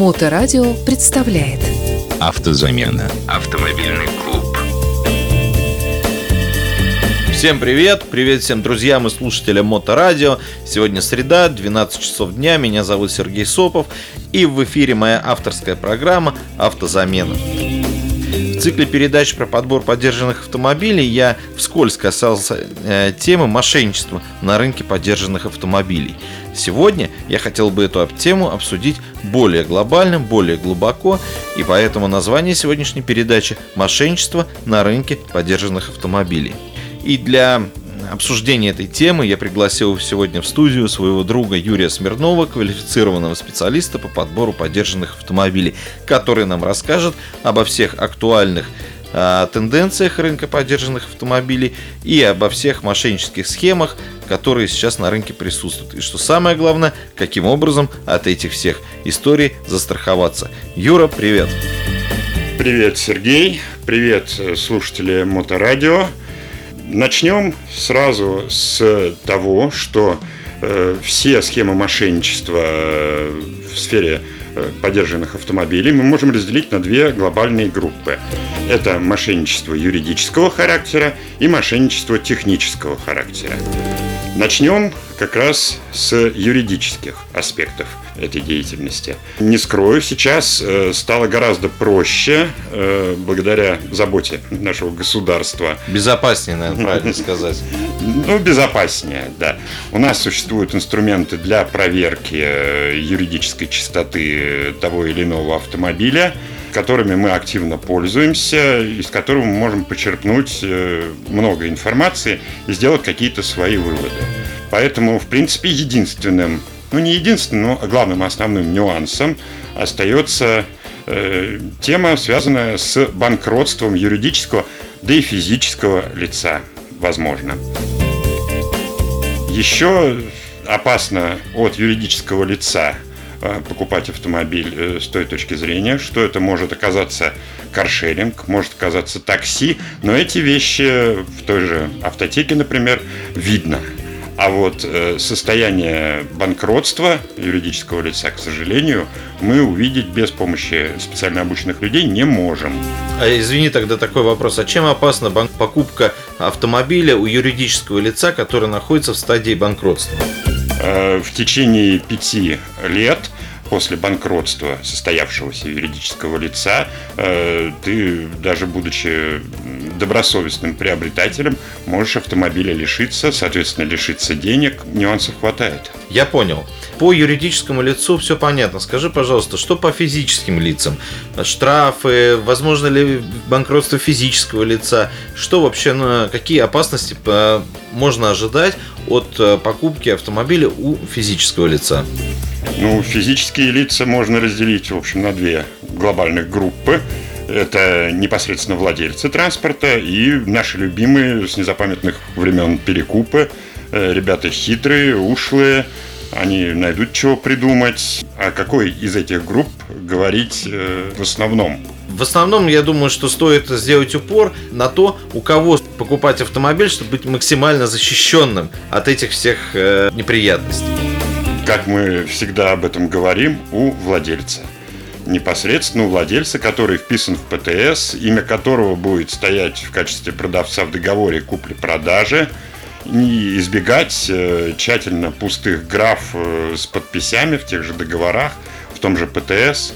Моторадио представляет Автозамена. Автомобильный клуб. Всем привет! Привет всем друзьям и слушателям Моторадио. Сегодня среда, 12 часов дня. Меня зовут Сергей Сопов. И в эфире моя авторская программа «Автозамена». Цикле передач про подбор поддержанных автомобилей я вскользь касался э, темы мошенничества на рынке поддержанных автомобилей. Сегодня я хотел бы эту тему обсудить более глобально, более глубоко, и поэтому название сегодняшней передачи «Мошенничество на рынке поддержанных автомобилей». И для обсуждения этой темы я пригласил сегодня в студию своего друга Юрия Смирнова, квалифицированного специалиста по подбору поддержанных автомобилей, который нам расскажет обо всех актуальных о тенденциях рынка поддержанных автомобилей и обо всех мошеннических схемах, которые сейчас на рынке присутствуют. И что самое главное, каким образом от этих всех историй застраховаться. Юра, привет! Привет, Сергей! Привет, слушатели Моторадио! Начнем сразу с того, что э, все схемы мошенничества э, в сфере э, поддержанных автомобилей мы можем разделить на две глобальные группы. Это мошенничество юридического характера и мошенничество технического характера. Начнем как раз с юридических аспектов этой деятельности. Не скрою, сейчас э, стало гораздо проще э, благодаря заботе нашего государства. Безопаснее, наверное, правильно сказать. Ну, безопаснее, да. У нас существуют инструменты для проверки э, юридической чистоты того или иного автомобиля которыми мы активно пользуемся, из которых мы можем почерпнуть много информации и сделать какие-то свои выводы. Поэтому, в принципе, единственным ну, не единственным, но главным основным нюансом остается э, тема, связанная с банкротством юридического, да и физического лица, возможно. Еще опасно от юридического лица э, покупать автомобиль э, с той точки зрения, что это может оказаться каршеринг, может оказаться такси, но эти вещи в той же автотеке, например, видно – а вот э, состояние банкротства юридического лица, к сожалению, мы увидеть без помощи специально обученных людей не можем. А извини, тогда такой вопрос. А чем опасна покупка автомобиля у юридического лица, который находится в стадии банкротства? Э, в течение пяти лет после банкротства состоявшегося юридического лица, э, ты, даже будучи добросовестным приобретателем, можешь автомобиля лишиться, соответственно, лишиться денег. Нюансов хватает. Я понял. По юридическому лицу все понятно. Скажи, пожалуйста, что по физическим лицам? Штрафы, возможно ли банкротство физического лица? Что вообще, какие опасности э, можно ожидать от э, покупки автомобиля у физического лица? Ну, физические лица можно разделить, в общем, на две глобальных группы. Это непосредственно владельцы транспорта и наши любимые с незапамятных времен перекупы. Э, ребята хитрые, ушлые, они найдут чего придумать. О какой из этих групп говорить э, в основном? В основном, я думаю, что стоит сделать упор на то, у кого покупать автомобиль, чтобы быть максимально защищенным от этих всех э, неприятностей как мы всегда об этом говорим, у владельца. Непосредственно у владельца, который вписан в ПТС, имя которого будет стоять в качестве продавца в договоре купли-продажи, не избегать э, тщательно пустых граф э, с подписями в тех же договорах, в том же ПТС.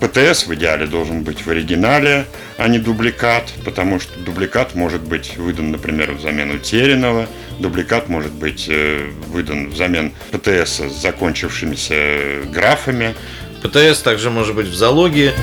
ПТС в идеале должен быть в оригинале, а не дубликат, потому что дубликат может быть выдан, например, взамен утерянного, дубликат может быть э, выдан взамен ПТС с закончившимися графами. ПТС также может быть в залоге,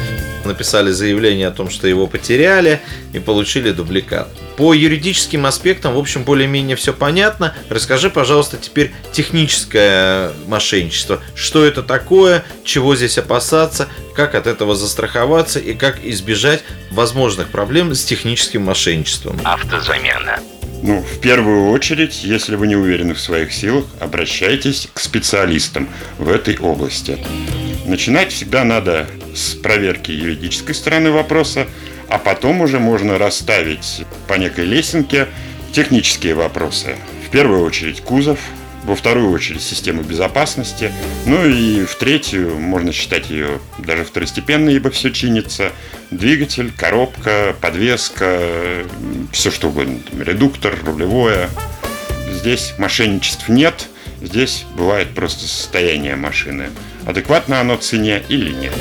написали заявление о том, что его потеряли и получили дубликат. По юридическим аспектам, в общем, более-менее все понятно. Расскажи, пожалуйста, теперь техническое мошенничество. Что это такое, чего здесь опасаться, как от этого застраховаться и как избежать возможных проблем с техническим мошенничеством. Автозамена. Ну, в первую очередь, если вы не уверены в своих силах, обращайтесь к специалистам в этой области. Начинать всегда надо с проверки юридической стороны вопроса, а потом уже можно расставить по некой лесенке технические вопросы. В первую очередь кузов, во вторую очередь систему безопасности, ну и в третью, можно считать ее даже второстепенной, ибо все чинится, двигатель, коробка, подвеска, все что угодно, редуктор, рулевое. Здесь мошенничеств нет, здесь бывает просто состояние машины. Адекватно оно цене или нет.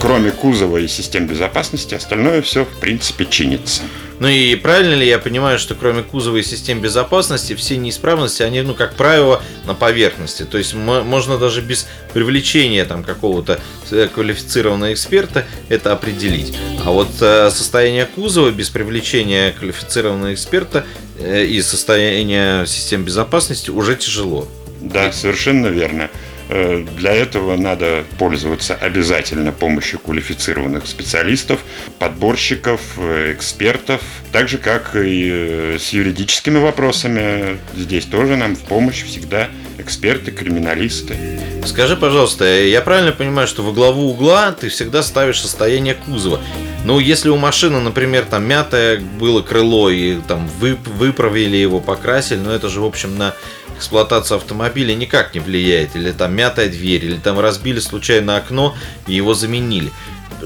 Кроме кузова и систем безопасности, остальное все в принципе чинится. Ну и правильно ли я понимаю, что кроме кузова и систем безопасности, все неисправности, они, ну, как правило, на поверхности. То есть можно даже без привлечения там какого-то э, квалифицированного эксперта это определить. А вот э, состояние кузова без привлечения квалифицированного эксперта э, и состояние систем безопасности уже тяжело. Да, совершенно верно. Э, для этого надо пользоваться обязательно помощью квалифицированных специалистов, подборщиков, э, экспертов, так же как и э, с юридическими вопросами. Здесь тоже нам в помощь всегда эксперты, криминалисты. Скажи, пожалуйста, я правильно понимаю, что во главу угла ты всегда ставишь состояние кузова? Ну, если у машины, например, там мятое было крыло и там выправили его, покрасили, но это же, в общем, на эксплуатацию автомобиля никак не влияет. Или там мятая дверь, или там разбили случайно окно и его заменили.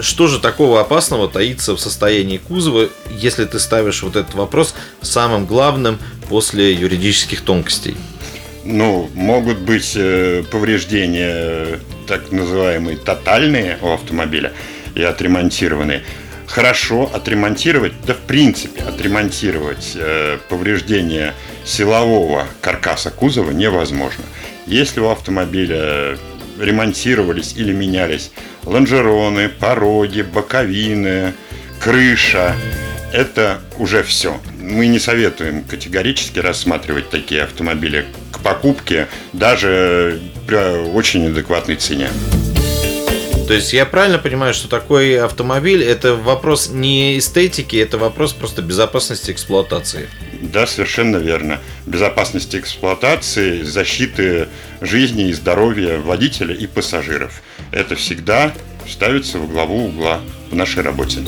Что же такого опасного таится в состоянии кузова, если ты ставишь вот этот вопрос самым главным после юридических тонкостей? Ну, могут быть э, повреждения так называемые тотальные у автомобиля и отремонтированные хорошо отремонтировать, да в принципе отремонтировать э, повреждения силового каркаса кузова невозможно. Если у автомобиля ремонтировались или менялись лонжероны, пороги, боковины, крыша, это уже все. Мы не советуем категорически рассматривать такие автомобили к покупке даже при очень адекватной цене. То есть я правильно понимаю, что такой автомобиль это вопрос не эстетики, это вопрос просто безопасности эксплуатации. Да, совершенно верно. Безопасности эксплуатации, защиты жизни и здоровья водителя и пассажиров. Это всегда ставится в главу угла в нашей работе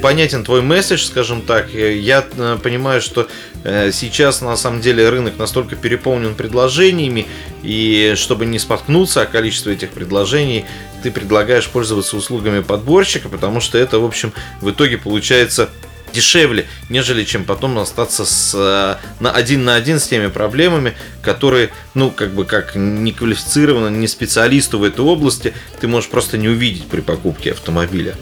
понятен твой месседж, скажем так. Я э, понимаю, что э, сейчас на самом деле рынок настолько переполнен предложениями, и чтобы не споткнуться о количестве этих предложений, ты предлагаешь пользоваться услугами подборщика, потому что это, в общем, в итоге получается дешевле, нежели чем потом остаться с, э, на один на один с теми проблемами, которые, ну, как бы, как неквалифицированно, не специалисту в этой области, ты можешь просто не увидеть при покупке автомобиля.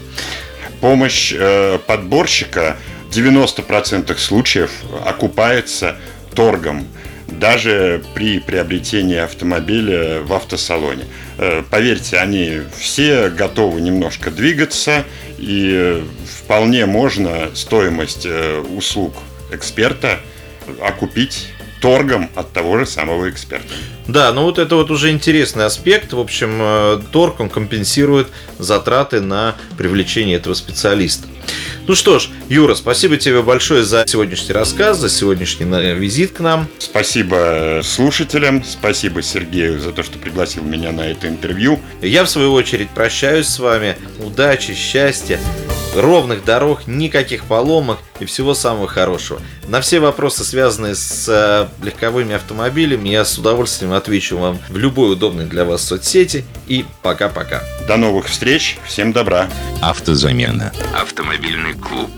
Помощь э, подборщика в 90% случаев окупается торгом даже при приобретении автомобиля в автосалоне. Э, поверьте, они все готовы немножко двигаться, и вполне можно стоимость э, услуг эксперта окупить торгом от того же самого эксперта. Да, ну вот это вот уже интересный аспект. В общем, э, торг он компенсирует затраты на привлечение этого специалиста. Ну что ж, Юра, спасибо тебе большое за сегодняшний рассказ, за сегодняшний э, визит к нам. Спасибо слушателям, спасибо Сергею за то, что пригласил меня на это интервью. Я, в свою очередь, прощаюсь с вами. Удачи, счастья ровных дорог, никаких поломок и всего самого хорошего. На все вопросы, связанные с э, легковыми автомобилями, я с удовольствием отвечу вам в любой удобной для вас соцсети. И пока-пока. До новых встреч, всем добра. Автозамена. Автомобильный клуб.